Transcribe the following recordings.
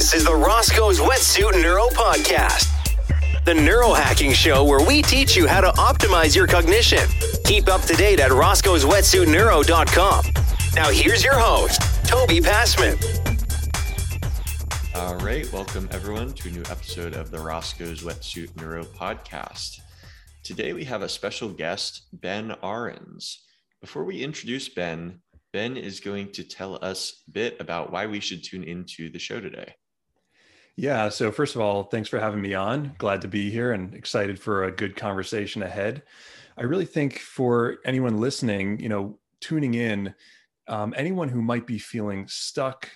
This is the Roscoe's Wetsuit Neuro Podcast, the neurohacking show where we teach you how to optimize your cognition. Keep up to date at roscoe'swetsuitneuro.com. Now, here's your host, Toby Pasman. All right, welcome everyone to a new episode of the Roscoe's Wetsuit Neuro Podcast. Today we have a special guest, Ben Ahrens. Before we introduce Ben, Ben is going to tell us a bit about why we should tune into the show today. Yeah. So, first of all, thanks for having me on. Glad to be here and excited for a good conversation ahead. I really think for anyone listening, you know, tuning in, um, anyone who might be feeling stuck,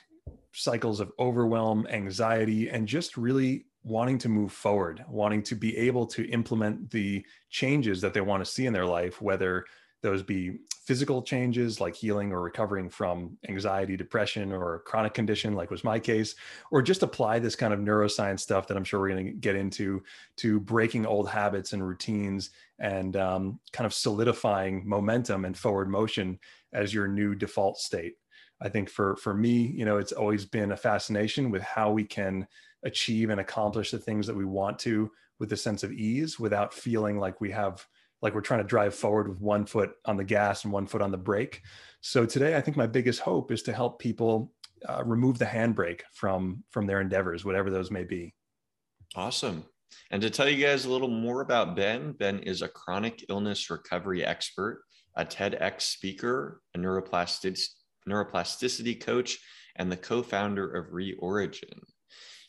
cycles of overwhelm, anxiety, and just really wanting to move forward, wanting to be able to implement the changes that they want to see in their life, whether those be physical changes like healing or recovering from anxiety, depression, or chronic condition, like was my case, or just apply this kind of neuroscience stuff that I'm sure we're going to get into to breaking old habits and routines and um, kind of solidifying momentum and forward motion as your new default state. I think for for me, you know, it's always been a fascination with how we can achieve and accomplish the things that we want to with a sense of ease without feeling like we have like we're trying to drive forward with one foot on the gas and one foot on the brake. So today, I think my biggest hope is to help people uh, remove the handbrake from from their endeavors, whatever those may be. Awesome. And to tell you guys a little more about Ben, Ben is a chronic illness recovery expert, a TEDx speaker, a neuroplasticity, neuroplasticity coach, and the co-founder of Reorigin.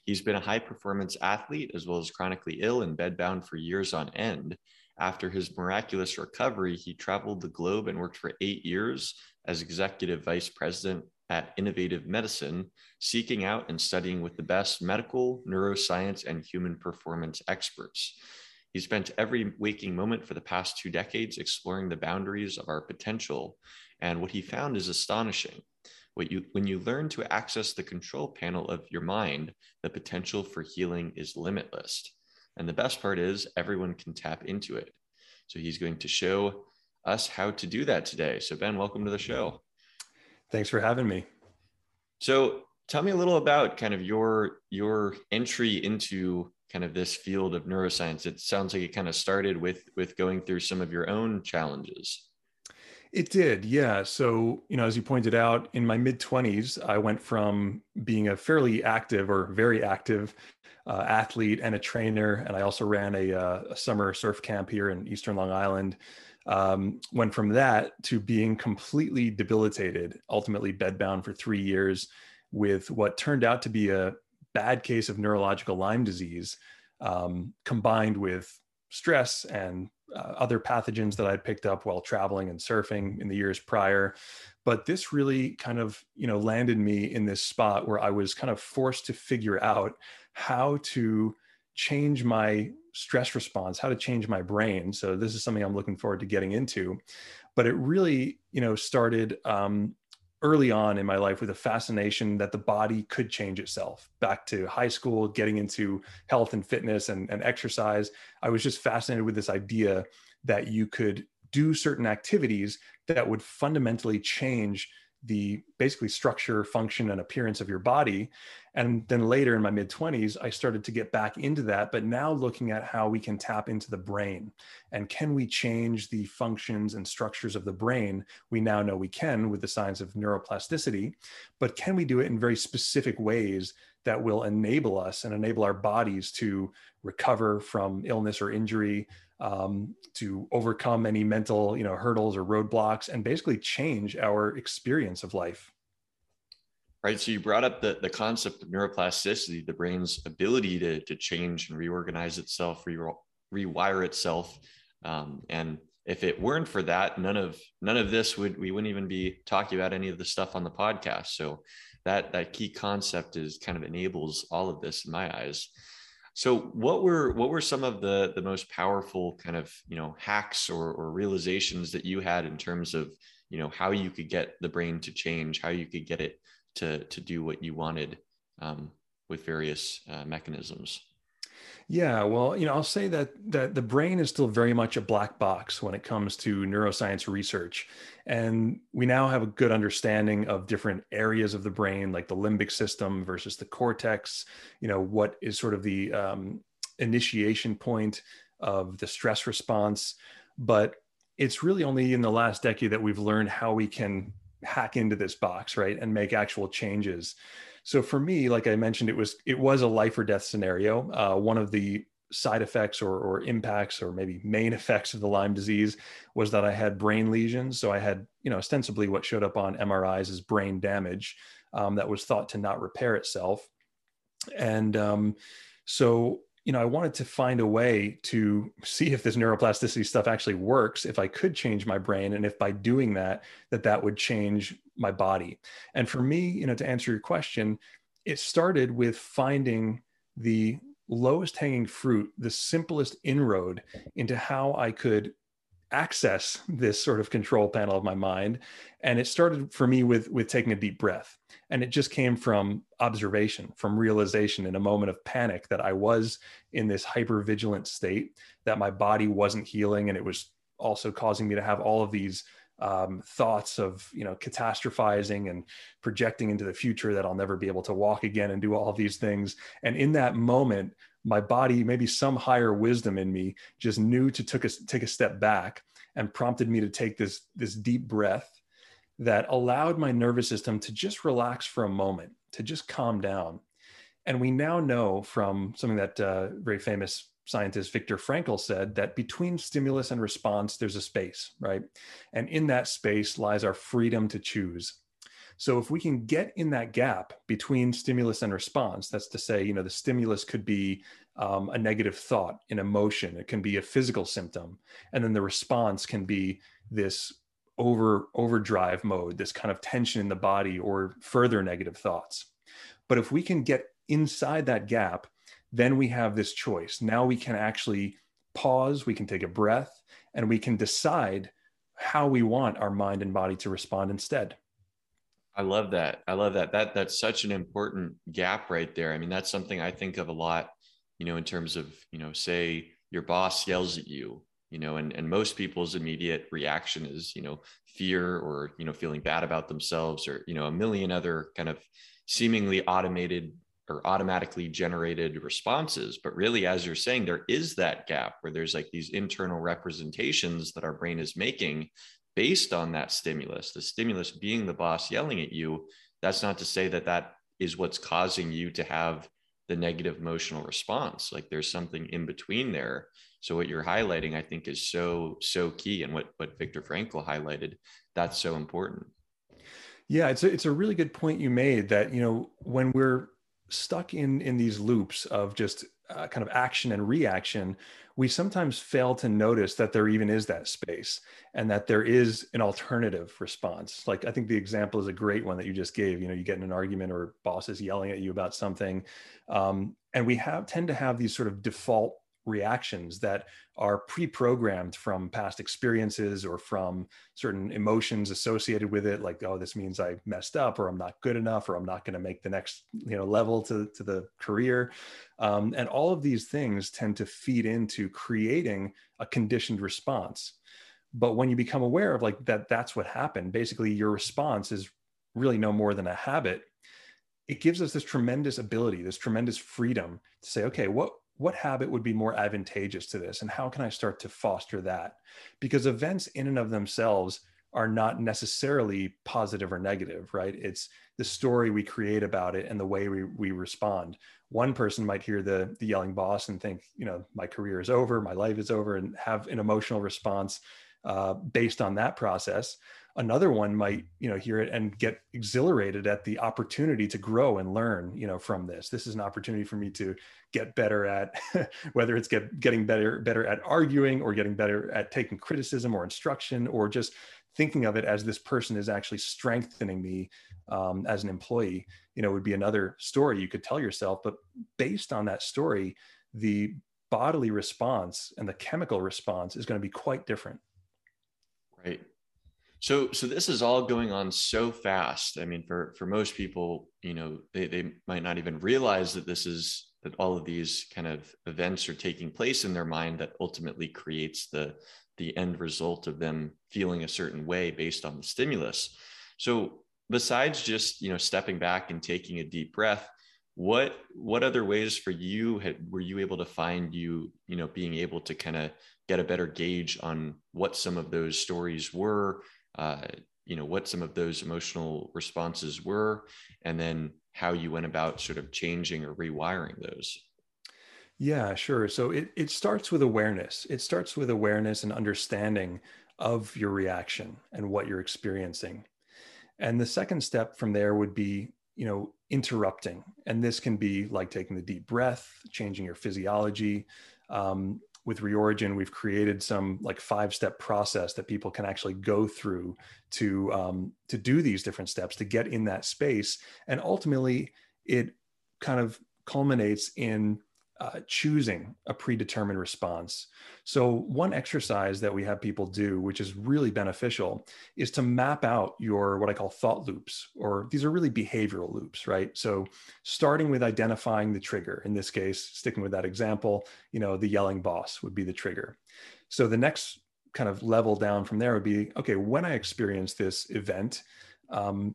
He's been a high performance athlete as well as chronically ill and bedbound for years on end. After his miraculous recovery, he traveled the globe and worked for eight years as executive vice president at Innovative Medicine, seeking out and studying with the best medical, neuroscience, and human performance experts. He spent every waking moment for the past two decades exploring the boundaries of our potential. And what he found is astonishing. You, when you learn to access the control panel of your mind, the potential for healing is limitless. And the best part is everyone can tap into it. So he's going to show us how to do that today. So, Ben, welcome to the show. Thanks for having me. So, tell me a little about kind of your your entry into kind of this field of neuroscience. It sounds like it kind of started with with going through some of your own challenges. It did, yeah. So, you know, as you pointed out, in my mid 20s, I went from being a fairly active or very active uh, athlete and a trainer, and I also ran a, uh, a, summer surf camp here in Eastern Long Island. Um, went from that to being completely debilitated, ultimately bedbound for three years with what turned out to be a bad case of neurological Lyme disease, um, combined with stress and uh, other pathogens that I'd picked up while traveling and surfing in the years prior. But this really kind of, you know, landed me in this spot where I was kind of forced to figure out how to change my stress response, how to change my brain. So this is something I'm looking forward to getting into. But it really, you know, started um, early on in my life with a fascination that the body could change itself. Back to high school, getting into health and fitness and, and exercise, I was just fascinated with this idea that you could do certain activities that would fundamentally change the basically structure, function, and appearance of your body. And then later in my mid 20s, I started to get back into that, but now looking at how we can tap into the brain and can we change the functions and structures of the brain? We now know we can with the science of neuroplasticity, but can we do it in very specific ways that will enable us and enable our bodies to recover from illness or injury, um, to overcome any mental you know hurdles or roadblocks and basically change our experience of life. Right so you brought up the, the concept of neuroplasticity the brain's ability to, to change and reorganize itself re- rewire itself um, and if it weren't for that none of none of this would we wouldn't even be talking about any of the stuff on the podcast. So that that key concept is kind of enables all of this in my eyes so what were what were some of the the most powerful kind of you know hacks or, or realizations that you had in terms of you know how you could get the brain to change, how you could get it to to do what you wanted um, with various uh, mechanisms? Yeah, well, you know, I'll say that that the brain is still very much a black box when it comes to neuroscience research. And we now have a good understanding of different areas of the brain, like the limbic system versus the cortex. You know, what is sort of the um, initiation point of the stress response. But it's really only in the last decade that we've learned how we can hack into this box, right, and make actual changes. So for me, like I mentioned, it was it was a life or death scenario. Uh, one of the side effects or, or impacts or maybe main effects of the Lyme disease was that I had brain lesions. So I had, you know, ostensibly what showed up on MRIs is brain damage um, that was thought to not repair itself. And um, so you know, I wanted to find a way to see if this neuroplasticity stuff actually works, if I could change my brain, and if by doing that, that that would change my body. And for me, you know, to answer your question, it started with finding the lowest hanging fruit, the simplest inroad into how I could access this sort of control panel of my mind and it started for me with with taking a deep breath and it just came from observation from realization in a moment of panic that i was in this hyper vigilant state that my body wasn't healing and it was also causing me to have all of these um, thoughts of you know catastrophizing and projecting into the future that i'll never be able to walk again and do all of these things and in that moment my body, maybe some higher wisdom in me, just knew to took a, take a step back and prompted me to take this, this deep breath that allowed my nervous system to just relax for a moment, to just calm down. And we now know from something that uh, very famous scientist Viktor Frankl said that between stimulus and response, there's a space, right? And in that space lies our freedom to choose. So if we can get in that gap between stimulus and response, that's to say, you know, the stimulus could be um, a negative thought, an emotion, it can be a physical symptom, and then the response can be this over overdrive mode, this kind of tension in the body or further negative thoughts. But if we can get inside that gap, then we have this choice. Now we can actually pause, we can take a breath, and we can decide how we want our mind and body to respond instead. I love that. I love that. That that's such an important gap right there. I mean, that's something I think of a lot, you know, in terms of, you know, say your boss yells at you, you know, and, and most people's immediate reaction is, you know, fear or, you know, feeling bad about themselves or, you know, a million other kind of seemingly automated or automatically generated responses. But really, as you're saying, there is that gap where there's like these internal representations that our brain is making based on that stimulus, the stimulus being the boss yelling at you, that's not to say that that is what's causing you to have the negative emotional response. Like there's something in between there. So what you're highlighting, I think, is so so key, and what what Viktor Frankl highlighted, that's so important. Yeah, it's a, it's a really good point you made that you know when we're stuck in in these loops of just uh, kind of action and reaction, we sometimes fail to notice that there even is that space and that there is an alternative response. Like I think the example is a great one that you just gave. You know, you get in an argument or boss is yelling at you about something, um, and we have tend to have these sort of default reactions that are pre-programmed from past experiences or from certain emotions associated with it like oh this means i messed up or i'm not good enough or i'm not going to make the next you know level to, to the career. Um, and all of these things tend to feed into creating a conditioned response. But when you become aware of like that that's what happened basically your response is really no more than a habit it gives us this tremendous ability this tremendous freedom to say okay what what habit would be more advantageous to this and how can i start to foster that? Because events in and of themselves are not necessarily positive or negative right? It's the story we create about it and the way we, we respond. One person might hear the the yelling boss and think you know my career is over my life is over and have an emotional response uh, based on that process another one might you know hear it and get exhilarated at the opportunity to grow and learn you know from this. This is an opportunity for me to get better at whether it's get getting better better at arguing or getting better at taking criticism or instruction or just thinking of it as this person is actually strengthening me um, as an employee you know would be another story you could tell yourself. But based on that story the bodily response and the chemical response is going to be quite different. Right So, so this is all going on so fast. I mean, for for most people, you know, they they might not even realize that this is that all of these kind of events are taking place in their mind that ultimately creates the the end result of them feeling a certain way based on the stimulus. So, besides just you know stepping back and taking a deep breath, what what other ways for you had, were you able to find you you know being able to kind of get a better gauge on what some of those stories were uh, you know what some of those emotional responses were and then how you went about sort of changing or rewiring those. Yeah sure. So it, it starts with awareness. It starts with awareness and understanding of your reaction and what you're experiencing. And the second step from there would be you know interrupting. And this can be like taking the deep breath changing your physiology um, with reorigin we've created some like five step process that people can actually go through to um, to do these different steps to get in that space. And ultimately it kind of culminates in uh, choosing a predetermined response. So, one exercise that we have people do, which is really beneficial, is to map out your what I call thought loops, or these are really behavioral loops, right? So, starting with identifying the trigger, in this case, sticking with that example, you know, the yelling boss would be the trigger. So, the next kind of level down from there would be okay, when I experience this event, um,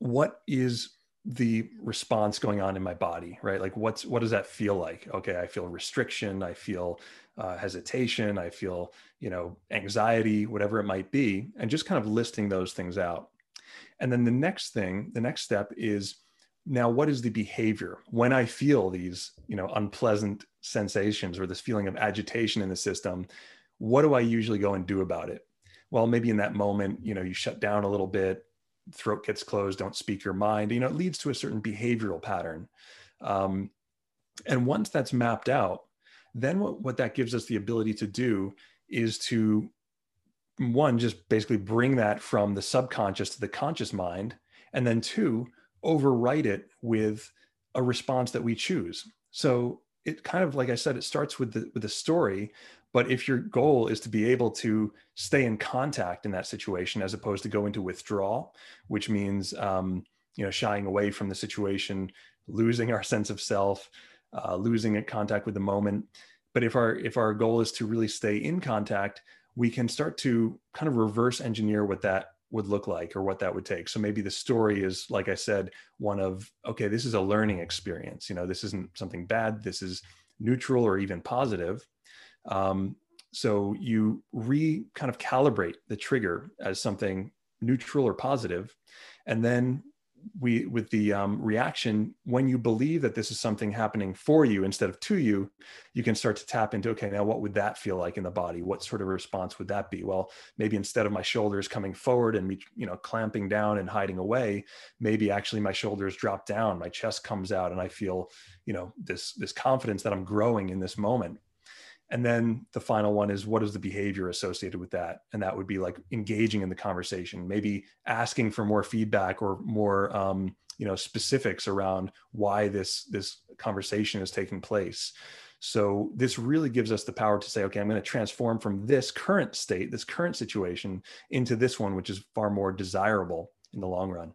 what is the response going on in my body right? Like what's what does that feel like? Okay i feel restriction i feel uh, hesitation i feel you know anxiety whatever it might be and just kind of listing those things out. And then the next thing the next step is now what is the behavior? When i feel these you know unpleasant sensations or this feeling of agitation in the system what do i usually go and do about it? Well maybe in that moment you know you shut down a little bit throat gets closed, don't speak your mind. You know, it leads to a certain behavioral pattern. Um, and once that's mapped out, then what, what that gives us the ability to do is to one, just basically bring that from the subconscious to the conscious mind. And then two, overwrite it with a response that we choose. So it kind of, like I said, it starts with the, with the story, but if your goal is to be able to stay in contact in that situation as opposed to go into withdrawal, which means um, you know shying away from the situation, losing our sense of self, uh, losing contact with the moment. But if our if our goal is to really stay in contact, we can start to kind of reverse engineer what that would look like or what that would take. So maybe the story is, like I said, one of, okay, this is a learning experience. You know, this isn't something bad. This is neutral or even positive. Um, so you re kind of calibrate the trigger as something neutral or positive, and then we with the um, reaction when you believe that this is something happening for you instead of to you you can start to tap into okay now what would that feel like in the body? What sort of response would that be? Well maybe instead of my shoulders coming forward and me you know clamping down and hiding away maybe actually my shoulders drop down my chest comes out and i feel you know this this confidence that i'm growing in this moment and then the final one is what is the behavior associated with that? And that would be like engaging in the conversation maybe asking for more feedback or more um, you know specifics around why this this conversation is taking place. So this really gives us the power to say okay i'm going to transform from this current state this current situation into this one which is far more desirable in the long run.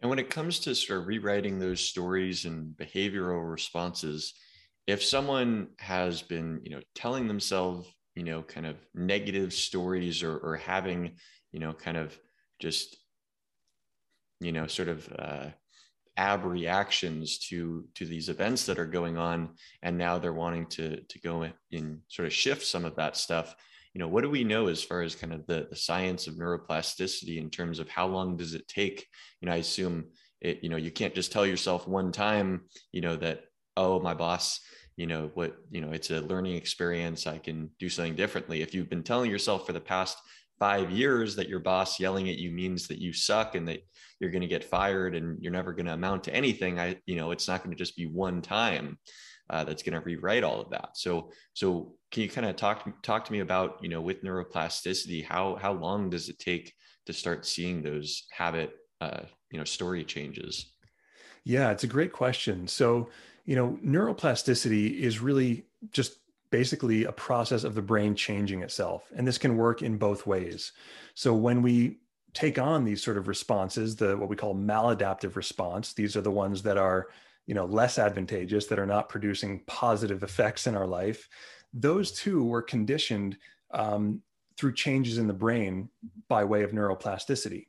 And when it comes to sort of rewriting those stories and behavioral responses if someone has been you know telling themselves you know kind of negative stories or, or having you know kind of just you know sort of uh, ab reactions to to these events that are going on and now they're wanting to to go in, sort of shift some of that stuff you know what do we know as far as kind of the, the science of neuroplasticity in terms of how long does it take? You know i assume it you know you can't just tell yourself one time you know that oh my boss you know what you know it's a learning experience i can do something differently. If you've been telling yourself for the past five years that your boss yelling at you means that you suck and that you're going to get fired and you're never going to amount to anything i you know it's not going to just be one time uh, that's going to rewrite all of that. So so can you kind of talk talk to me about you know with neuroplasticity how how long does it take to start seeing those habit uh, you know story changes? Yeah it's a great question. So you know, neuroplasticity is really just basically a process of the brain changing itself. And this can work in both ways. So when we take on these sort of responses, the what we call maladaptive response, these are the ones that are, you know, less advantageous, that are not producing positive effects in our life. Those two were conditioned um, through changes in the brain by way of neuroplasticity.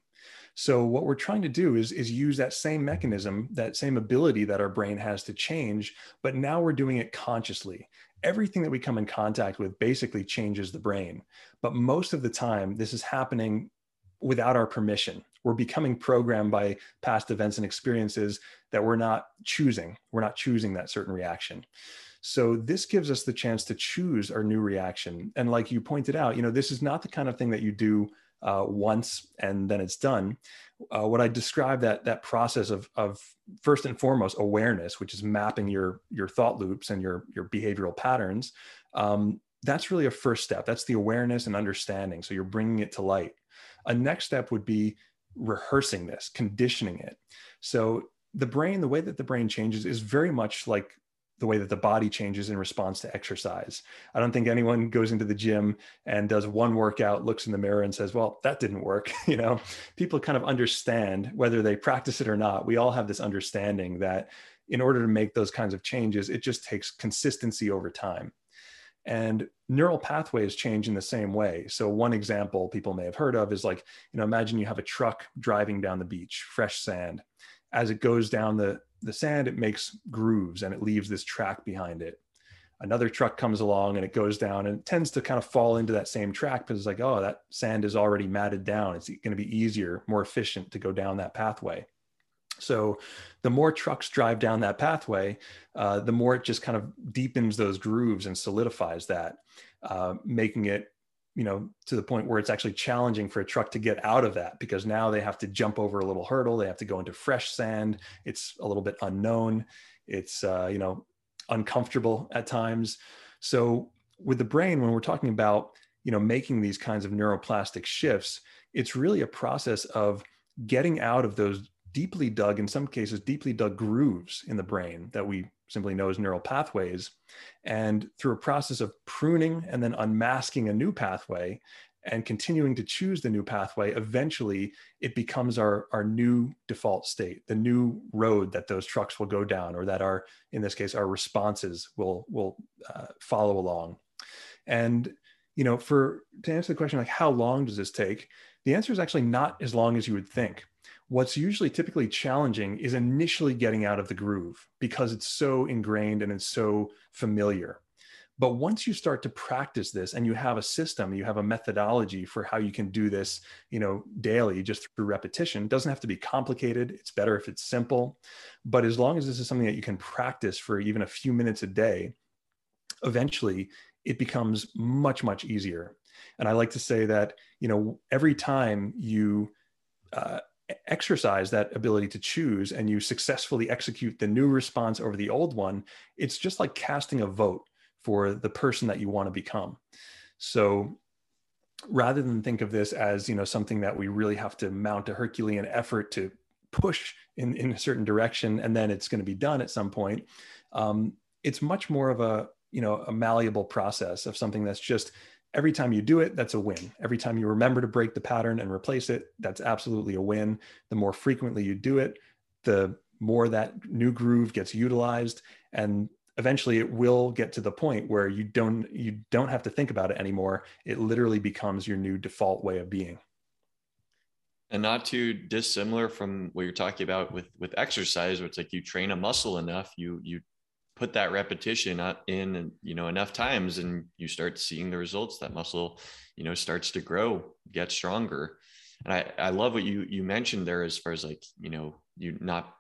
So what we're trying to do is, is use that same mechanism, that same ability that our brain has to change, but now we're doing it consciously. Everything that we come in contact with basically changes the brain. But most of the time, this is happening without our permission. We're becoming programmed by past events and experiences that we're not choosing. We're not choosing that certain reaction. So this gives us the chance to choose our new reaction. And like you pointed out, you know, this is not the kind of thing that you do uh, once and then it's done. Uh, what I describe that that process of of first and foremost awareness, which is mapping your your thought loops and your your behavioral patterns. Um, that's really a first step. That's the awareness and understanding. So you're bringing it to light. A next step would be rehearsing this, conditioning it. So the brain, the way that the brain changes is very much like the way that the body changes in response to exercise. I don't think anyone goes into the gym and does one workout, looks in the mirror and says, "Well, that didn't work." you know, people kind of understand whether they practice it or not. We all have this understanding that in order to make those kinds of changes, it just takes consistency over time. And neural pathways change in the same way. So one example people may have heard of is like, you know, imagine you have a truck driving down the beach, fresh sand. As it goes down the the sand, it makes grooves and it leaves this track behind it. Another truck comes along and it goes down and it tends to kind of fall into that same track because it's like, oh, that sand is already matted down. It's going to be easier, more efficient to go down that pathway. So the more trucks drive down that pathway, uh, the more it just kind of deepens those grooves and solidifies that, uh, making it you know to the point where it's actually challenging for a truck to get out of that because now they have to jump over a little hurdle they have to go into fresh sand it's a little bit unknown it's uh, you know uncomfortable at times. So with the brain when we're talking about you know making these kinds of neuroplastic shifts it's really a process of getting out of those deeply dug in some cases deeply dug grooves in the brain that we simply knows neural pathways. And through a process of pruning and then unmasking a new pathway and continuing to choose the new pathway, eventually it becomes our, our new default state, the new road that those trucks will go down, or that our, in this case, our responses will, will uh, follow along. And, you know, for to answer the question, like how long does this take? The answer is actually not as long as you would think what's usually typically challenging is initially getting out of the groove because it's so ingrained and it's so familiar. But once you start to practice this and you have a system, you have a methodology for how you can do this, you know, daily just through repetition. It doesn't have to be complicated. It's better if it's simple. But as long as this is something that you can practice for even a few minutes a day, eventually it becomes much, much easier. And I like to say that, you know, every time you uh, exercise that ability to choose and you successfully execute the new response over the old one, it's just like casting a vote for the person that you want to become. So rather than think of this as, you know, something that we really have to mount a Herculean effort to push in, in a certain direction and then it's going to be done at some point, um, it's much more of a, you know, a malleable process of something that's just every time you do it, that's a win. Every time you remember to break the pattern and replace it, that's absolutely a win. The more frequently you do it, the more that new groove gets utilized and eventually it will get to the point where you don't you don't have to think about it anymore it literally becomes your new default way of being and not too dissimilar from what you're talking about with with exercise where it's like you train a muscle enough you you put that repetition uh, in you know enough times and you start seeing the results that muscle you know starts to grow get stronger. And i i love what you you mentioned there as far as like you know you not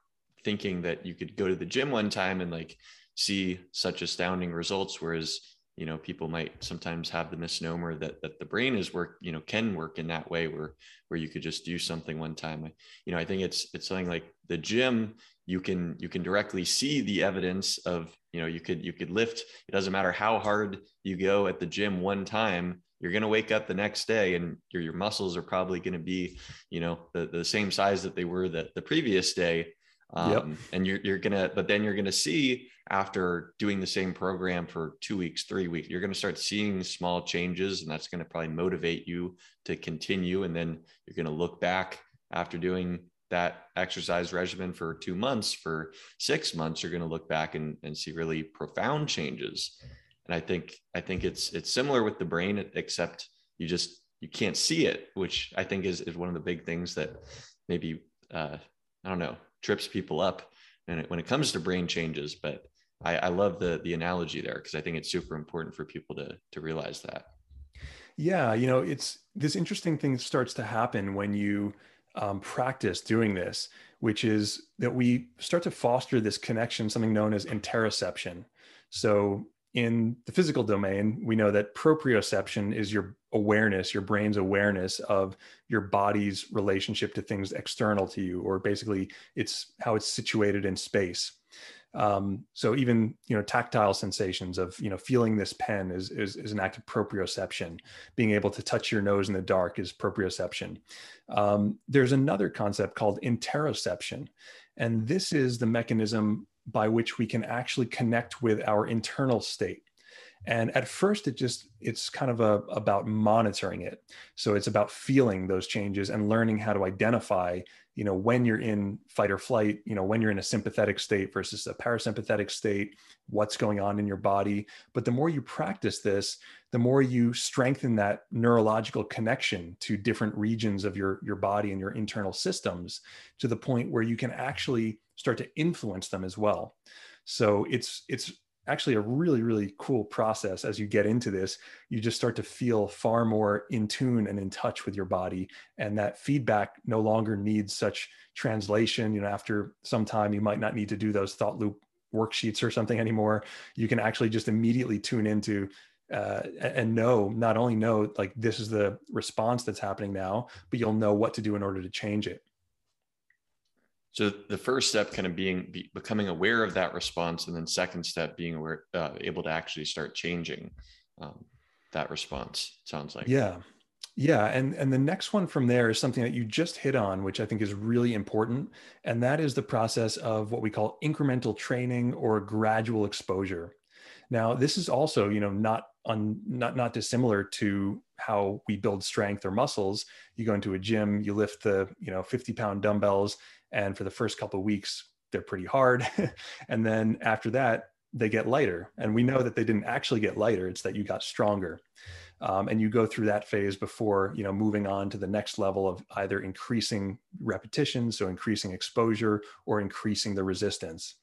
thinking that you could go to the gym one time and like see such astounding results whereas you know people might sometimes have the misnomer that that the brain is work you know can work in that way where where you could just do something one time. You know i think it's it's something like the gym you can you can directly see the evidence of you know you could you could lift it doesn't matter how hard you go at the gym one time you're going to wake up the next day and your, your muscles are probably going to be you know the, the same size that they were the, the previous day Um, yep. And you're, you're gonna, but then you're gonna see after doing the same program for two weeks, three weeks, you're gonna start seeing small changes, and that's gonna probably motivate you to continue. And then you're gonna look back after doing that exercise regimen for two months, for six months, you're gonna look back and, and see really profound changes. And I think I think it's it's similar with the brain, except you just you can't see it, which I think is is one of the big things that maybe uh, I don't know trips people up and when it comes to brain changes. But I, I love the the analogy there because I think it's super important for people to to realize that. Yeah, you know, it's this interesting thing starts to happen when you um, practice doing this, which is that we start to foster this connection, something known as interoception. So in the physical domain, we know that proprioception is your awareness, your brain's awareness of your body's relationship to things external to you, or basically it's how it's situated in space. Um, so even you know tactile sensations of you know feeling this pen is, is is an act of proprioception. Being able to touch your nose in the dark is proprioception. Um, there's another concept called interoception, and this is the mechanism by which we can actually connect with our internal state and at first it just it's kind of a, about monitoring it so it's about feeling those changes and learning how to identify you know when you're in fight or flight you know when you're in a sympathetic state versus a parasympathetic state what's going on in your body. But the more you practice this the more you strengthen that neurological connection to different regions of your your body and your internal systems to the point where you can actually start to influence them as well. So it's it's actually a really really cool process as you get into this. You just start to feel far more in tune and in touch with your body and that feedback no longer needs such translation. You know after some time you might not need to do those thought loop worksheets or something anymore. You can actually just immediately tune into uh, and know not only know like this is the response that's happening now but you'll know what to do in order to change it so the first step kind of being be, becoming aware of that response, and then second step being aware, uh, able to actually start changing um, that response. Sounds like yeah, yeah, and and the next one from there is something that you just hit on, which I think is really important, and that is the process of what we call incremental training or gradual exposure. Now, this is also you know not on not not dissimilar to how we build strength or muscles. You go into a gym, you lift the you know 50 pound dumbbells and for the first couple of weeks, they're pretty hard. and then after that, they get lighter. And we know that they didn't actually get lighter, it's that you got stronger. Um, and you go through that phase before you know moving on to the next level of either increasing repetition so increasing exposure or increasing the resistance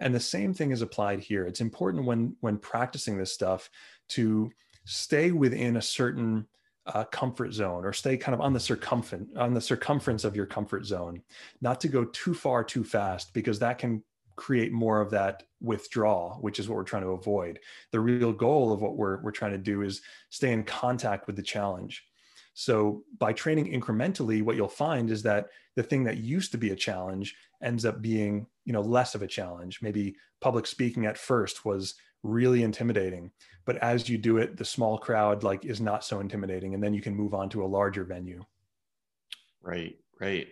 and the same thing is applied here it's important when when practicing this stuff to stay within a certain uh, comfort zone or stay kind of on the circumference on the circumference of your comfort zone not to go too far too fast because that can create more of that withdrawal which is what we're trying to avoid. The real goal of what we're, we're trying to do is stay in contact with the challenge. So by training incrementally what you'll find is that the thing that used to be a challenge ends up being you know less of a challenge. Maybe public speaking at first was really intimidating but as you do it the small crowd like is not so intimidating and then you can move on to a larger venue. Right right.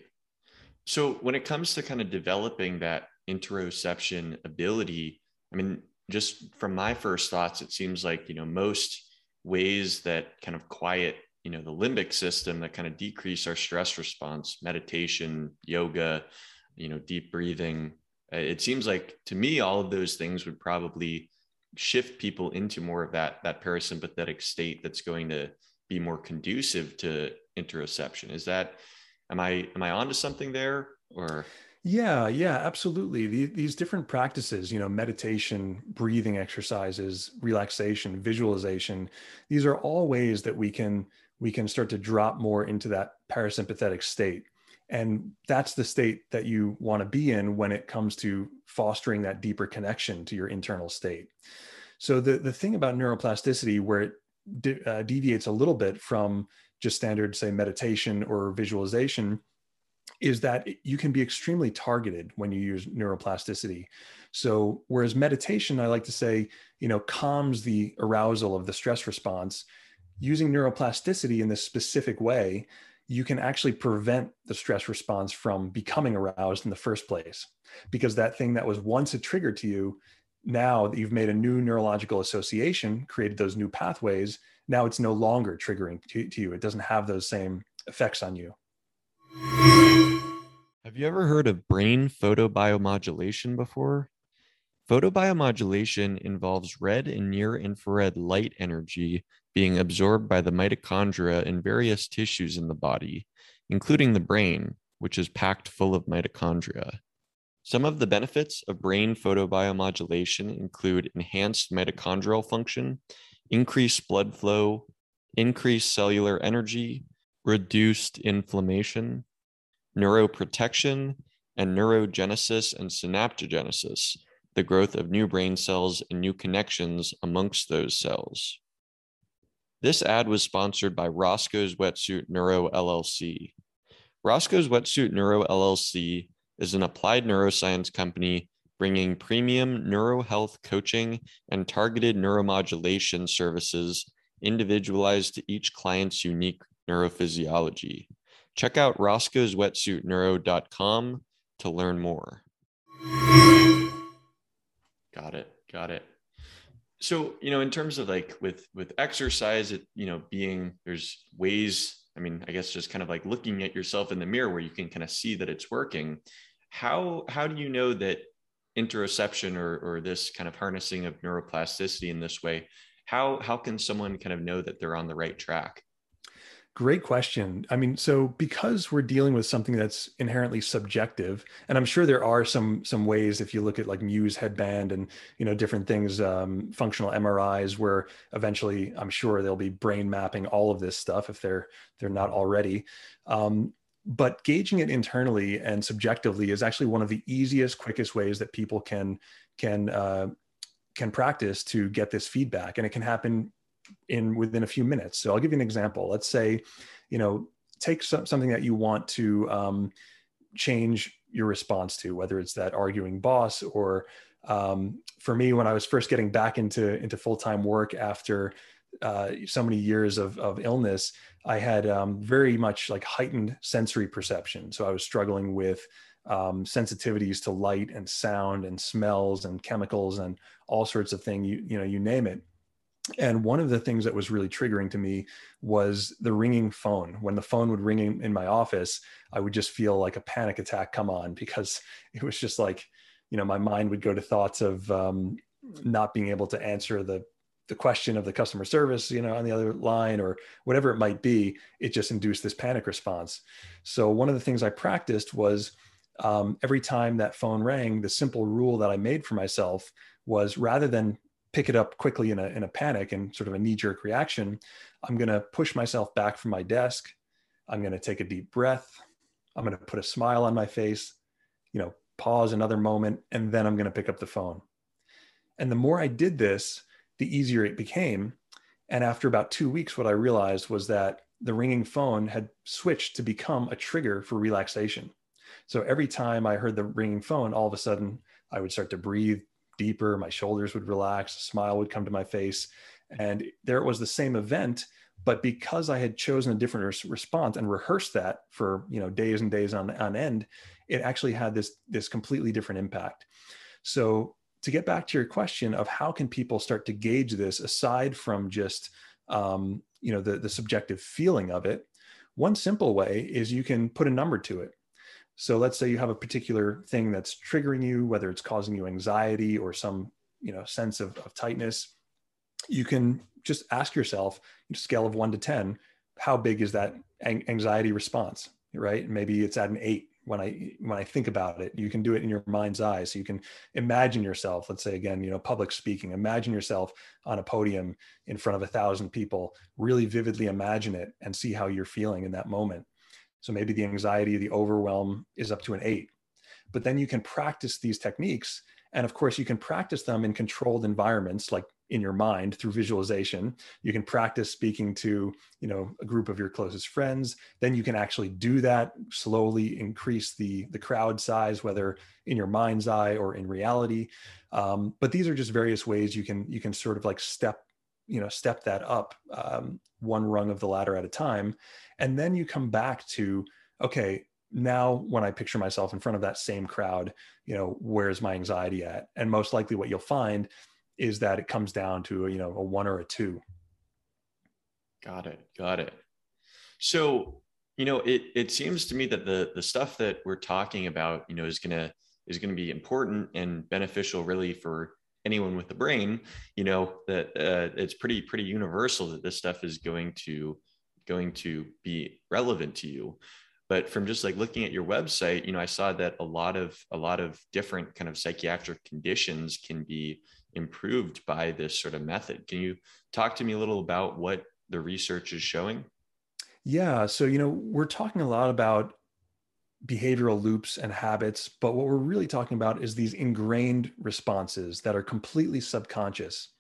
So when it comes to kind of developing that interoception ability i mean just from my first thoughts it seems like you know most ways that kind of quiet you know the limbic system that kind of decrease our stress response meditation yoga you know deep breathing uh, it seems like to me all of those things would probably shift people into more of that that parasympathetic state that's going to be more conducive to interoception. Is that am i am i onto something there or? Yeah yeah absolutely. These different practices you know meditation breathing exercises relaxation visualization these are all ways that we can we can start to drop more into that parasympathetic state and that's the state that you want to be in when it comes to fostering that deeper connection to your internal state. So the, the thing about neuroplasticity where it de- uh, deviates a little bit from just standard, say, meditation or visualization is that you can be extremely targeted when you use neuroplasticity. So whereas meditation, I like to say, you know, calms the arousal of the stress response, using neuroplasticity in this specific way you can actually prevent the stress response from becoming aroused in the first place because that thing that was once a trigger to you now that you've made a new neurological association created those new pathways now it's no longer triggering to, to you. It doesn't have those same effects on you. Have you ever heard of brain photobiomodulation before? Photobiomodulation involves red and near infrared light energy being absorbed by the mitochondria in various tissues in the body, including the brain, which is packed full of mitochondria. Some of the benefits of brain photobiomodulation include enhanced mitochondrial function, increased blood flow, increased cellular energy, reduced inflammation, neuroprotection, and neurogenesis and synaptogenesis, the growth of new brain cells and new connections amongst those cells. This ad was sponsored by Roscoe's Wetsuit Neuro LLC. Roscoe's Wetsuit Neuro LLC is an applied neuroscience company bringing premium neurohealth coaching and targeted neuromodulation services individualized to each client's unique neurophysiology. Check out roscoe'swetsuitneuro.com to learn more. Got it. Got it. So, you know, in terms of like with with exercise, it, you know, being there's ways, I mean, I guess just kind of like looking at yourself in the mirror where you can kind of see that it's working. How how do you know that interoception or or this kind of harnessing of neuroplasticity in this way, how how can someone kind of know that they're on the right track? Great question. I mean, so because we're dealing with something that's inherently subjective, and I'm sure there are some some ways if you look at like Muse headband and you know different things, um, functional MRIs, where eventually I'm sure they'll be brain mapping all of this stuff if they're they're not already. Um, but gauging it internally and subjectively is actually one of the easiest, quickest ways that people can can uh, can practice to get this feedback, and it can happen in within a few minutes. So I'll give you an example. Let's say, you know, take some, something that you want to um, change your response to, whether it's that arguing boss or um, for me, when I was first getting back into into full time work after uh, so many years of, of illness, I had um, very much like heightened sensory perception. So I was struggling with um, sensitivities to light and sound and smells and chemicals and all sorts of things. You you know you name it and one of the things that was really triggering to me was the ringing phone. When the phone would ring in, in, my office i would just feel like a panic attack come on because it was just like you know my mind would go to thoughts of um, not being able to answer the the question of the customer service you know on the other line or whatever it might be. It just induced this panic response. So one of the things i practiced was um, every time that phone rang the simple rule that i made for myself was rather than pick it up quickly in a, in a panic and sort of a knee jerk reaction, I'm going to push myself back from my desk. I'm going to take a deep breath. I'm going to put a smile on my face, you know, pause another moment, and then I'm going to pick up the phone. And the more I did this, the easier it became. And after about two weeks, what I realized was that the ringing phone had switched to become a trigger for relaxation. So every time I heard the ringing phone, all of a sudden I would start to breathe deeper. My shoulders would relax, a smile would come to my face. And there it was the same event, but because I had chosen a different res- response and rehearsed that for you know days and days on, on end, it actually had this this completely different impact. So to get back to your question of how can people start to gauge this aside from just um, you know the, the subjective feeling of it, one simple way is you can put a number to it. So let's say you have a particular thing that's triggering you, whether it's causing you anxiety or some you know sense of, of tightness. You can just ask yourself, scale of one to ten, how big is that anxiety response, right? Maybe it's at an eight when I when I think about it. You can do it in your mind's eye, so you can imagine yourself. Let's say again, you know, public speaking. Imagine yourself on a podium in front of a thousand people. Really vividly imagine it and see how you're feeling in that moment so maybe the anxiety, the overwhelm is up to an eight. But then you can practice these techniques. And of course, you can practice them in controlled environments like in your mind through visualization. You can practice speaking to, you know, a group of your closest friends. Then you can actually do that, slowly increase the, the crowd size, whether in your mind's eye or in reality. Um, but these are just various ways you can you can sort of like step you know step that up um, one rung of the ladder at a time and then you come back to okay now when i picture myself in front of that same crowd you know where's my anxiety at? And most likely what you'll find is that it comes down to you know a one or a two. Got it. Got it. So you know it it seems to me that the the stuff that we're talking about you know is going to is going to be important and beneficial really for anyone with the brain. You know that uh, it's pretty pretty universal that this stuff is going to going to be relevant to you. But from just like looking at your website you know i saw that a lot of a lot of different kind of psychiatric conditions can be improved by this sort of method. Can you talk to me a little about what the research is showing? Yeah so you know we're talking a lot about behavioral loops and habits, but what we're really talking about is these ingrained responses that are completely subconscious.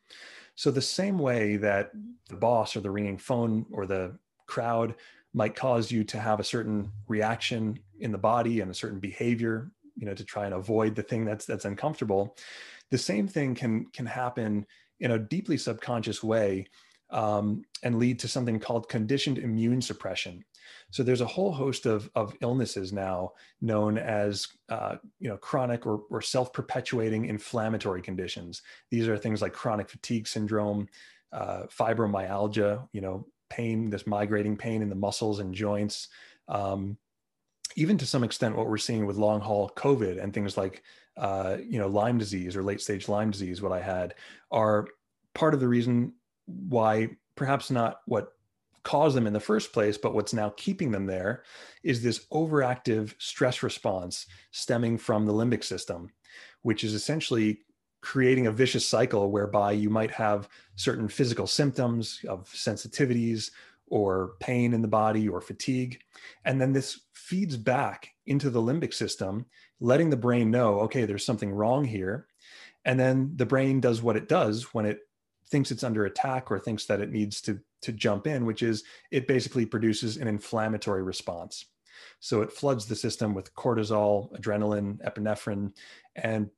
So, the same way that the boss or the ringing phone or the crowd might cause you to have a certain reaction in the body and a certain behavior, you know, to try and avoid the thing that's that's uncomfortable, the same thing can can happen in a deeply subconscious way um, and lead to something called conditioned immune suppression. So there's a whole host of, of illnesses now known as uh, you know chronic or, or self-perpetuating inflammatory conditions. These are things like chronic fatigue syndrome, uh, fibromyalgia, you know, pain, this migrating pain in the muscles and joints. Um, even to some extent, what we're seeing with long haul COVID and things like uh, you know Lyme disease or late stage Lyme disease, what I had, are part of the reason why perhaps not what caused them in the first place, but what's now keeping them there is this overactive stress response stemming from the limbic system, which is essentially creating a vicious cycle whereby you might have certain physical symptoms of sensitivities or pain in the body or fatigue. And then this feeds back into the limbic system, letting the brain know, okay, there's something wrong here. And then the brain does what it does when it thinks it's under attack or thinks that it needs to, to jump in, which is it basically produces an inflammatory response. So it floods the system with cortisol, adrenaline, epinephrine, and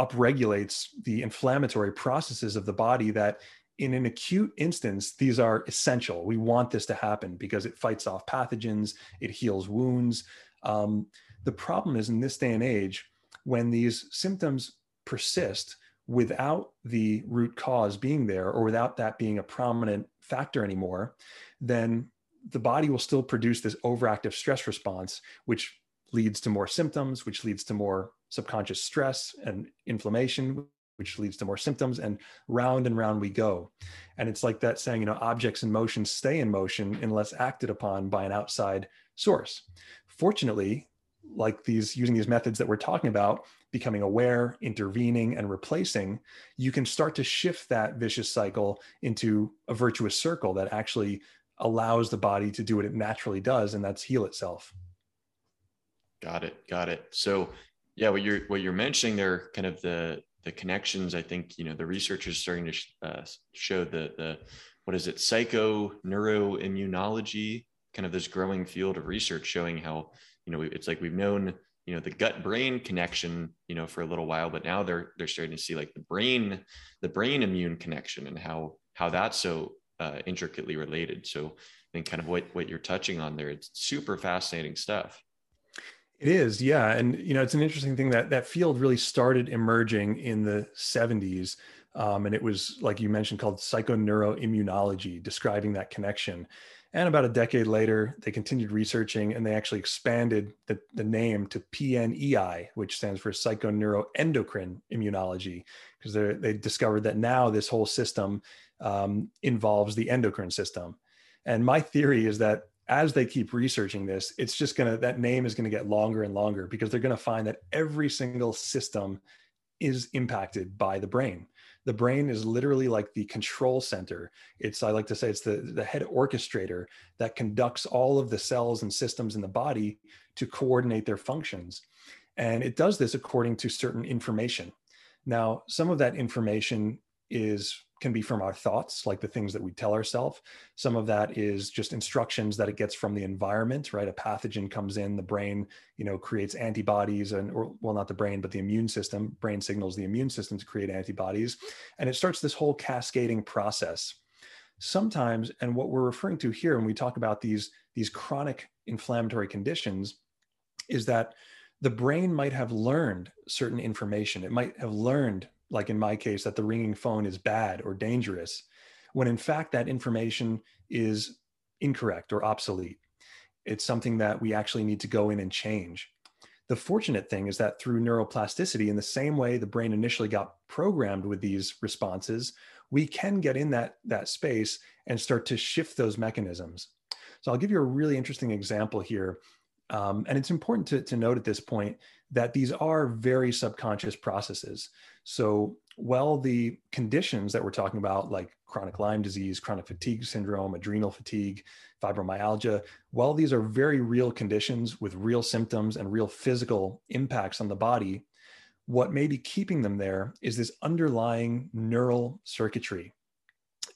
upregulates the inflammatory processes of the body that in an acute instance, these are essential. We want this to happen because it fights off pathogens, it heals wounds. Um, the problem is in this day and age, when these symptoms persist, without the root cause being there or without that being a prominent factor anymore, then the body will still produce this overactive stress response, which leads to more symptoms, which leads to more subconscious stress and inflammation, which leads to more symptoms. And round and round we go. And it's like that saying, you know, objects in motion stay in motion unless acted upon by an outside source. Fortunately, like these using these methods that we're talking about, becoming aware, intervening, and replacing, you can start to shift that vicious cycle into a virtuous circle that actually allows the body to do what it naturally does, and that's heal itself. Got it. Got it. So, yeah, what you're what you're mentioning there, kind of the the connections. I think you know the research is starting to sh- uh, show the the what is it, psycho neuroimmunology, kind of this growing field of research showing how you know it's like we've known you know the gut brain connection you know for a little while but now they're they're starting to see like the brain the brain immune connection and how how that's so uh, intricately related so i think kind of what what you're touching on there it's super fascinating stuff it is yeah and you know it's an interesting thing that that field really started emerging in the 70s um, and it was like you mentioned called psychoneuroimmunology describing that connection and about a decade later, they continued researching and they actually expanded the, the name to PNEI, which stands for psychoneuroendocrine immunology, because they discovered that now this whole system um, involves the endocrine system. And my theory is that as they keep researching this, it's just going to, that name is going to get longer and longer because they're going to find that every single system is impacted by the brain. The brain is literally like the control center. It's i like to say it's the, the head orchestrator that conducts all of the cells and systems in the body to coordinate their functions. And it does this according to certain information. Now some of that information is can be from our thoughts, like the things that we tell ourselves. Some of that is just instructions that it gets from the environment, right? A pathogen comes in, the brain, you know, creates antibodies and, or well, not the brain, but the immune system. Brain signals the immune system to create antibodies. And it starts this whole cascading process. sometimes, and what we're referring to here when we talk about these, these chronic inflammatory conditions, is that the brain might have learned certain information. It might have learned, like in my case, that the ringing phone is bad or dangerous, when in fact that information is incorrect or obsolete. It's something that we actually need to go in and change. The fortunate thing is that through neuroplasticity, in the same way the brain initially got programmed with these responses, we can get in that, that space and start to shift those mechanisms. So I'll give you a really interesting example here. Um, and it's important to, to note at this point that these are very subconscious processes. So while the conditions that we're talking about, like chronic Lyme disease, chronic fatigue syndrome, adrenal fatigue, fibromyalgia, while these are very real conditions with real symptoms and real physical impacts on the body, what may be keeping them there is this underlying neural circuitry.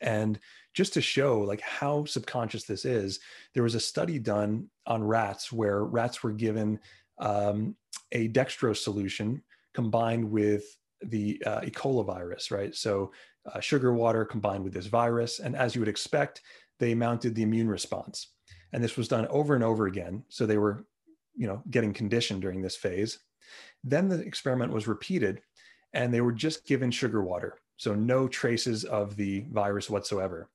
And just to show like how subconscious this is, there was a study done on rats where rats were given um, a dextrose solution combined with the uh, E. coli virus, right? So uh, sugar water combined with this virus, and as you would expect, they mounted the immune response. And this was done over and over again. So they were, you know, getting conditioned during this phase. Then the experiment was repeated and they were just given sugar water. So no traces of the virus whatsoever.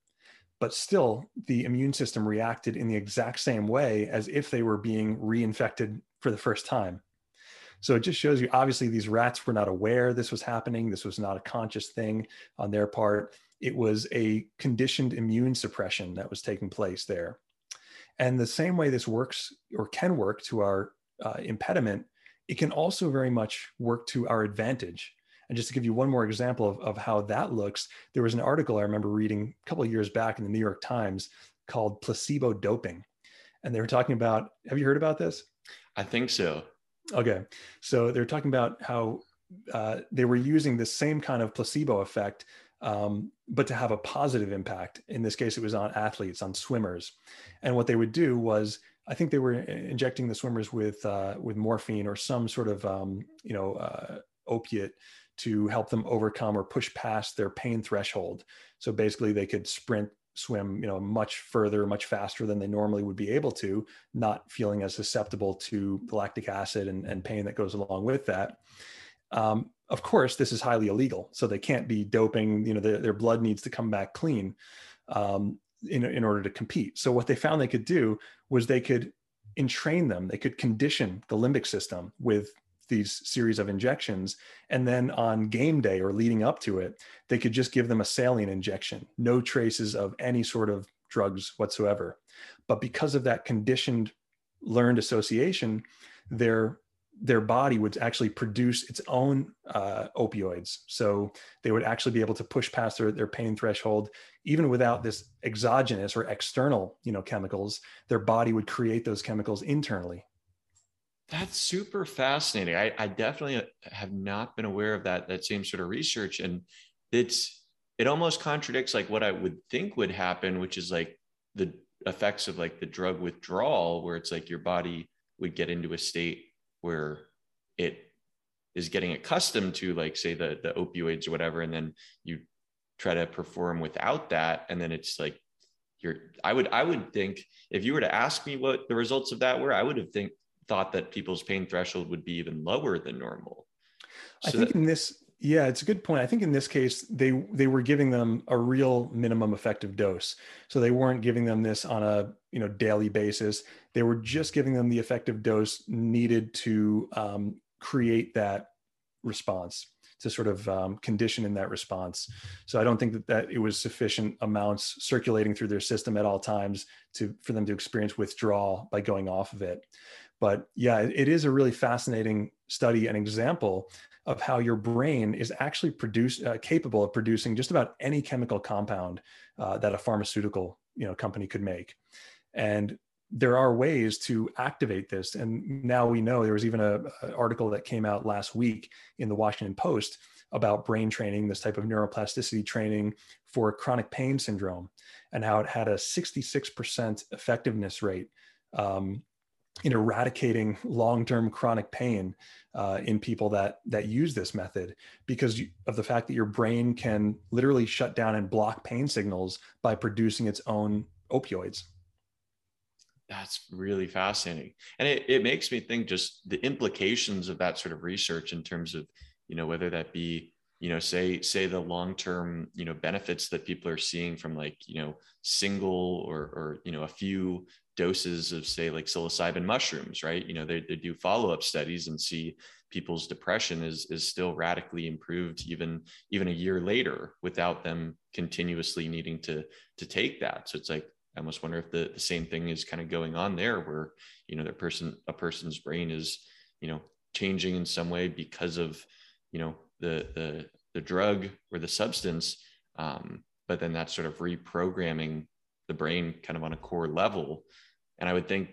But still, the immune system reacted in the exact same way as if they were being reinfected for the first time. So it just shows you obviously these rats were not aware this was happening. This was not a conscious thing on their part. It was a conditioned immune suppression that was taking place there. And the same way this works or can work to our uh, impediment it can also very much work to our advantage. And just to give you one more example of, of how that looks, there was an article I remember reading a couple of years back in the New York Times called Placebo Doping. And they were talking about, have you heard about this? I think so. Okay. So they're talking about how uh, they were using the same kind of placebo effect, um, but to have a positive impact. In this case, it was on athletes, on swimmers. And what they would do was I think they were injecting the swimmers with uh, with morphine or some sort of um, you know uh, opiate to help them overcome or push past their pain threshold. So basically, they could sprint, swim, you know, much further, much faster than they normally would be able to, not feeling as susceptible to lactic acid and, and pain that goes along with that. Um, of course, this is highly illegal, so they can't be doping. You know, their, their blood needs to come back clean. Um, in, in order to compete. So what they found they could do was they could entrain them, they could condition the limbic system with these series of injections. And then on game day or leading up to it, they could just give them a saline injection, no traces of any sort of drugs whatsoever. But because of that conditioned learned association, their their body would actually produce its own uh, opioids. So they would actually be able to push past their, their pain threshold, even without this exogenous or external, you know, chemicals. Their body would create those chemicals internally. That's super fascinating. I, I definitely have not been aware of that that same sort of research, and it's it almost contradicts like what I would think would happen, which is like the effects of like the drug withdrawal, where it's like your body would get into a state where it is getting accustomed to like say the the opioids or whatever and then you try to perform without that and then it's like you're i would i would think if you were to ask me what the results of that were i would have think thought that people's pain threshold would be even lower than normal. So i think that, in this yeah it's a good point. I think in this case they they were giving them a real minimum effective dose. So they weren't giving them this on a you know daily basis. They were just giving them the effective dose needed to um, create that response to sort of um, condition in that response. So i don't think that, that it was sufficient amounts circulating through their system at all times to for them to experience withdrawal by going off of it but yeah it, is a really fascinating study and example of how your brain is actually produce, uh, capable of producing just about any chemical compound uh, that a pharmaceutical you know company could make. And there are ways to activate this. And now we know there was even a, an article that came out last week in the washington post about brain training this type of neuroplasticity training for chronic pain syndrome and how it had a 66% effectiveness rate um, in eradicating long-term chronic pain uh, in people that that use this method because of the fact that your brain can literally shut down and block pain signals by producing its own opioids. That's really fascinating. And it, it makes me think just the implications of that sort of research in terms of you know whether that be you know say say the long term you know benefits that people are seeing from like you know single or or you know a few doses of say like psilocybin mushrooms right? You know they, they do follow-up studies and see people's depression is is still radically improved even even a year later without them continuously needing to to take that. So it's like i almost wonder if the, the same thing is kind of going on there where you know the person a person's brain is you know changing in some way because of you know the the the drug or the substance um, but then that's sort of reprogramming the brain kind of on a core level. And i would think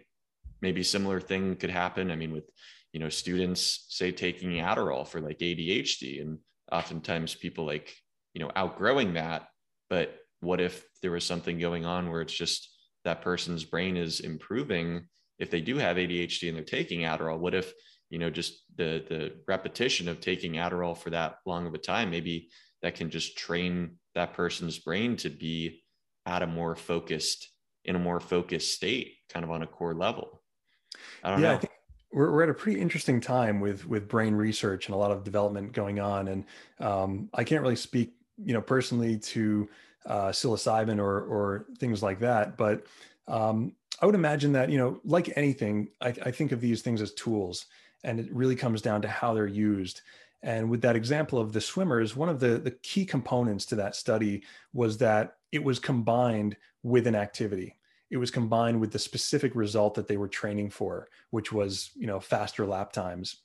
maybe similar thing could happen. I mean with you know students say taking adderall for like adhd and oftentimes people like you know outgrowing that. But what if there was something going on where it's just that person's brain is improving? If they do have adhd and they're taking adderall what if you know just the the repetition of taking adderall for that long of a time maybe that can just train that person's brain to be at a more focused in a more focused state kind of on a core level. I don't yeah, know. I think we're, we're at a pretty interesting time with with brain research and a lot of development going on. And um, i can't really speak you know personally to uh, psilocybin or or things like that but um, i would imagine that you know like anything I, I think of these things as tools and it really comes down to how they're used. And with that example of the swimmers, one of the, the key components to that study was that it was combined with an activity. It was combined with the specific result that they were training for, which was, you know, faster lap times.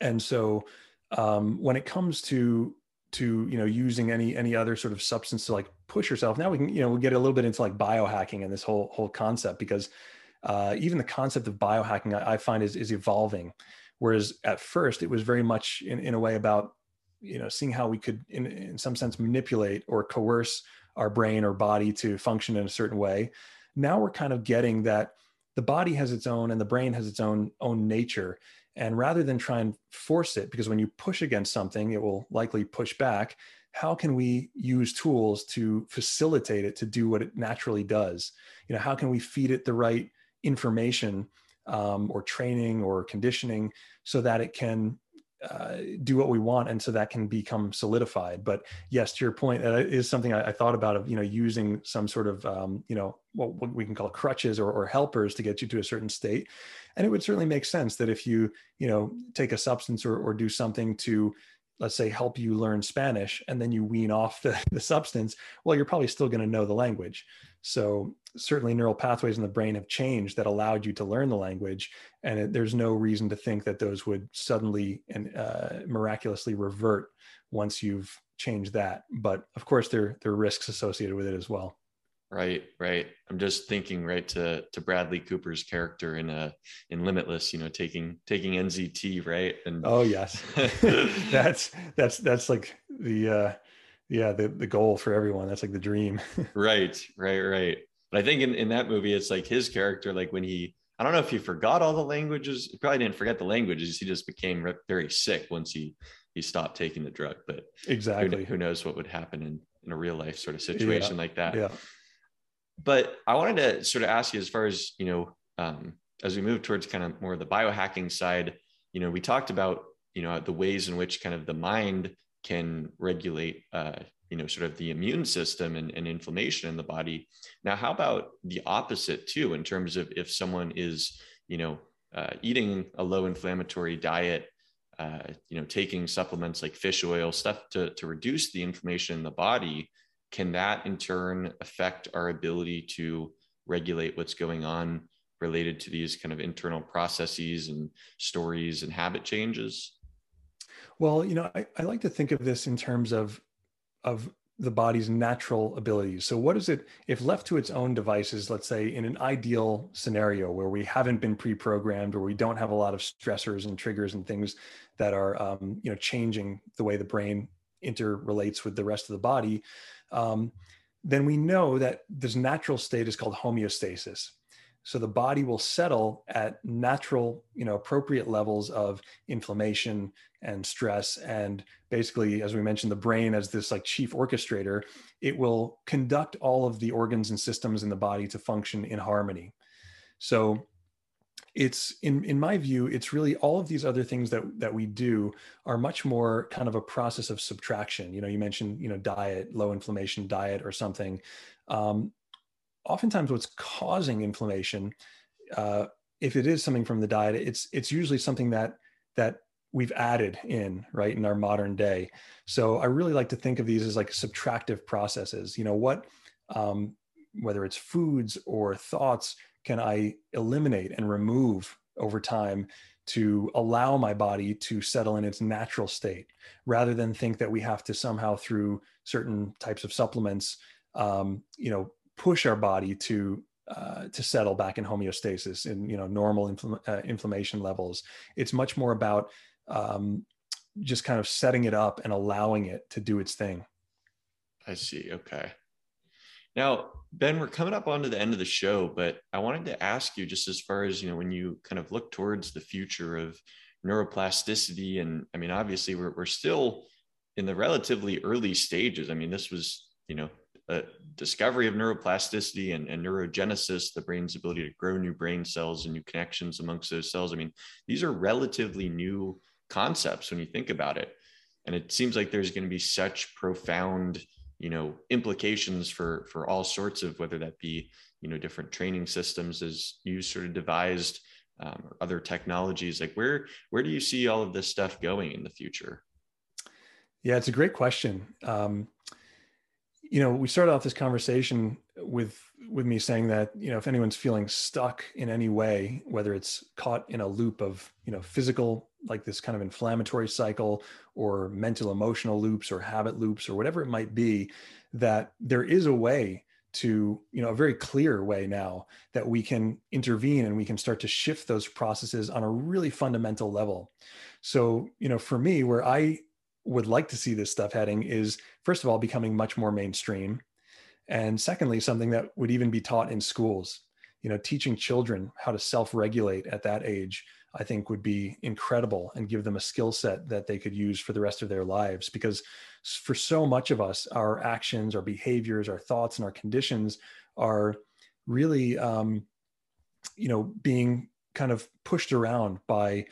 And so um, when it comes to to you know using any any other sort of substance to like push yourself now we can you know we get a little bit into like biohacking and this whole whole concept because uh, even the concept of biohacking I, I, find is, is evolving. Whereas at first it was very much in, in a way about, you know, seeing how we could in, in some sense manipulate or coerce our brain or body to function in a certain way. Now we're kind of getting that the body has its own and the brain has its own own nature. And rather than try and force it, because when you push against something, it will likely push back. How can we use tools to facilitate it to do what it naturally does? You know, how can we feed it the right information um, or training or conditioning so that it can uh, do what we want and so that can become solidified. But yes to your point that is something I, I, thought about of you know using some sort of um, you know what, what, we can call crutches or, or, helpers to get you to a certain state. And it would certainly make sense that if you you know take a substance or, or do something to let's say help you learn spanish and then you wean off the, the substance well you're probably still going to know the language. So certainly neural pathways in the brain have changed that allowed you to learn the language and it, there's no reason to think that those would suddenly and uh, miraculously revert once you've changed that but of course there there are risks associated with it as well Right, right. I'm just thinking right to to Bradley Cooper's character in uh in Limitless, you know, taking taking NZT, right? And oh yes, that's that's that's like the uh yeah the the goal for everyone. That's like the dream. right, right, right. But I think in in that movie, it's like his character, like when he I don't know if he forgot all the languages. He probably didn't forget the languages. He just became very sick once he he stopped taking the drug. But exactly, who, who knows what would happen in in a real life sort of situation yeah, like that. Yeah but I wanted to sort of ask you as far as, you know, um, as we move towards kind of more of the biohacking side, you know, we talked about, you know, the ways in which kind of the mind can regulate, uh, you know, sort of the immune system and, and inflammation in the body. Now, how about the opposite too, in terms of if someone is, you know, uh, eating a low inflammatory diet, uh, you know, taking supplements like fish oil, stuff to, to reduce the inflammation in the body, can that in turn affect our ability to regulate what's going on related to these kind of internal processes and stories and habit changes? Well, you know, I, I like to think of this in terms of of the body's natural abilities. So, what is it if left to its own devices? Let's say in an ideal scenario where we haven't been pre-programmed, or we don't have a lot of stressors and triggers and things that are, um, you know, changing the way the brain interrelates with the rest of the body um, then we know that this natural state is called homeostasis. So the body will settle at natural you know appropriate levels of inflammation and stress. And basically as we mentioned the brain as this like chief orchestrator it will conduct all of the organs and systems in the body to function in harmony. So it's in in my view it's really all of these other things that that we do are much more kind of a process of subtraction. You know you mentioned you know diet low inflammation diet or something. Um, oftentimes what's causing inflammation uh, if it is something from the diet it's it's usually something that that we've added in right in our modern day. So i really like to think of these as like subtractive processes. You know what um, whether it's foods or thoughts can I eliminate and remove over time to allow my body to settle in its natural state rather than think that we have to somehow through certain types of supplements um, you know push our body to uh, to settle back in homeostasis in you know normal infl- uh, inflammation levels. It's much more about um, just kind of setting it up and allowing it to do its thing. I see. Okay. Now, Ben, we're coming up onto the end of the show, but I wanted to ask you just as far as, you know, when you kind of look towards the future of neuroplasticity, and I mean, obviously we're, we're still in the relatively early stages. I mean, this was, you know, discovery of neuroplasticity and, and neurogenesis, the brain's ability to grow new brain cells and new connections amongst those cells. I mean, these are relatively new concepts when you think about it. And it seems like there's going to be such profound you know implications for for all sorts of whether that be you know different training systems as you sort of devised um, or other technologies like where where do you see all of this stuff going in the future yeah it's a great question um, you know we started off this conversation with with me saying that you know if anyone's feeling stuck in any way whether it's caught in a loop of you know physical like this kind of inflammatory cycle or mental emotional loops or habit loops or whatever it might be that there is a way to you know a very clear way now that we can intervene and we can start to shift those processes on a really fundamental level. So you know for me where i would like to see this stuff heading is first of all becoming much more mainstream and secondly something that would even be taught in schools you know teaching children how to self-regulate at that age I think would be incredible and give them a skill set that they could use for the rest of their lives. Because for so much of us, our actions, our behaviors, our thoughts, and our conditions are really, um, you know, being kind of pushed around by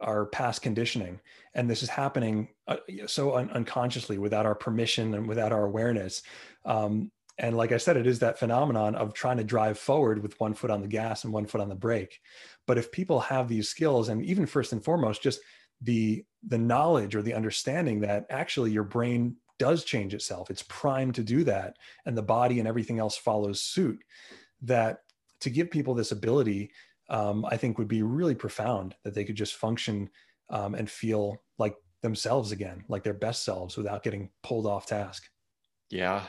our past conditioning. And this is happening uh, so un- unconsciously without our permission and without our awareness. Um, and like I said, it is that phenomenon of trying to drive forward with one foot on the gas and one foot on the brake. But if people have these skills, and even first and foremost, just the the knowledge or the understanding that actually your brain does change itself, it's primed to do that, and the body and everything else follows suit. That to give people this ability, um, I think would be really profound. That they could just function um, and feel like themselves again, like their best selves, without getting pulled off task. Yeah,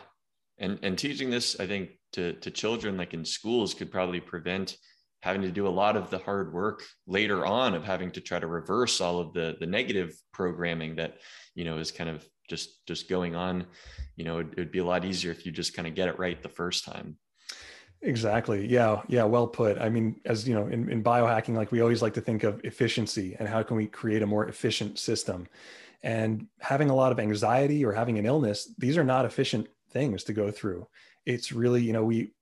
and and teaching this i think to to children like in schools could probably prevent having to do a lot of the hard work later on of having to try to reverse all of the the negative programming that you know is kind of just just going on you know it would be a lot easier if you just kind of get it right the first time exactly. Yeah. Yeah. Well put. I mean as you know in, in biohacking like we always like to think of efficiency and how can we create a more efficient system. And having a lot of anxiety or having an illness these are not efficient things to go through. It's really, you know, we,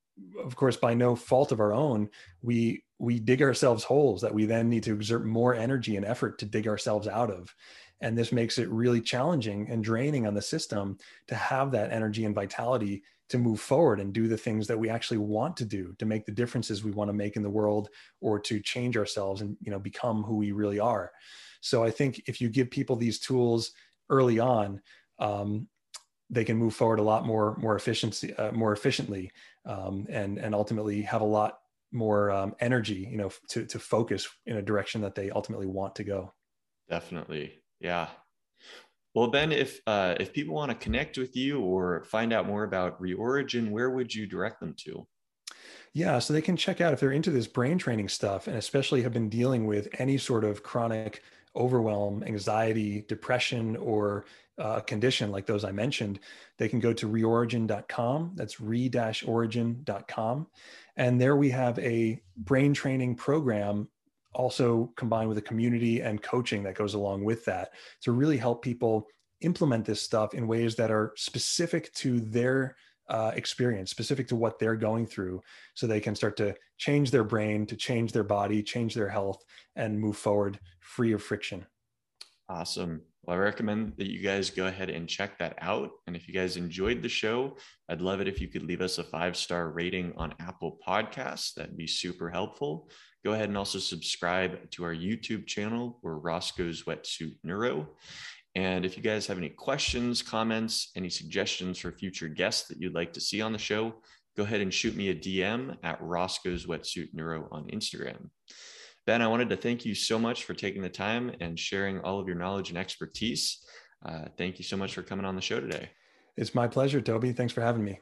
of course, by no fault of our own, we we dig ourselves holes that we then need to exert more energy and effort to dig ourselves out of. And this makes it really challenging and draining on the system to have that energy and vitality to move forward and do the things that we actually want to do to make the differences we want to make in the world or to change ourselves and you know become who we really are. So i think if you give people these tools early on um, they can move forward a lot more more efficiency uh, more efficiently um, and and ultimately have a lot more um, energy you know to to focus in a direction that they ultimately want to go. Definitely. Yeah well ben if uh, if people want to connect with you or find out more about reorigin where would you direct them to yeah, so they can check out if they're into this brain training stuff and especially have been dealing with any sort of chronic overwhelm, anxiety, depression, or uh, condition like those I mentioned, they can go to reorigin.com. That's re-origin.com. And there we have a brain training program also combined with a community and coaching that goes along with that to really help people implement this stuff in ways that are specific to their uh, experience, specific to what they're going through, so they can start to change their brain, to change their body, change their health, and move forward free of friction. Awesome. Well, I recommend that you guys go ahead and check that out. And if you guys enjoyed the show, I'd love it if you could leave us a five star rating on Apple Podcasts. That'd be super helpful. Go ahead and also subscribe to our YouTube channel. We're Roscoe's Wetsuit Neuro. And if you guys have any questions, comments, any suggestions for future guests that you'd like to see on the show, go ahead and shoot me a DM at Roscoe's Wetsuit Neuro on Instagram. Ben, I wanted to thank you so much for taking the time and sharing all of your knowledge and expertise. Uh, thank you so much for coming on the show today. It's my pleasure, Toby. Thanks for having me.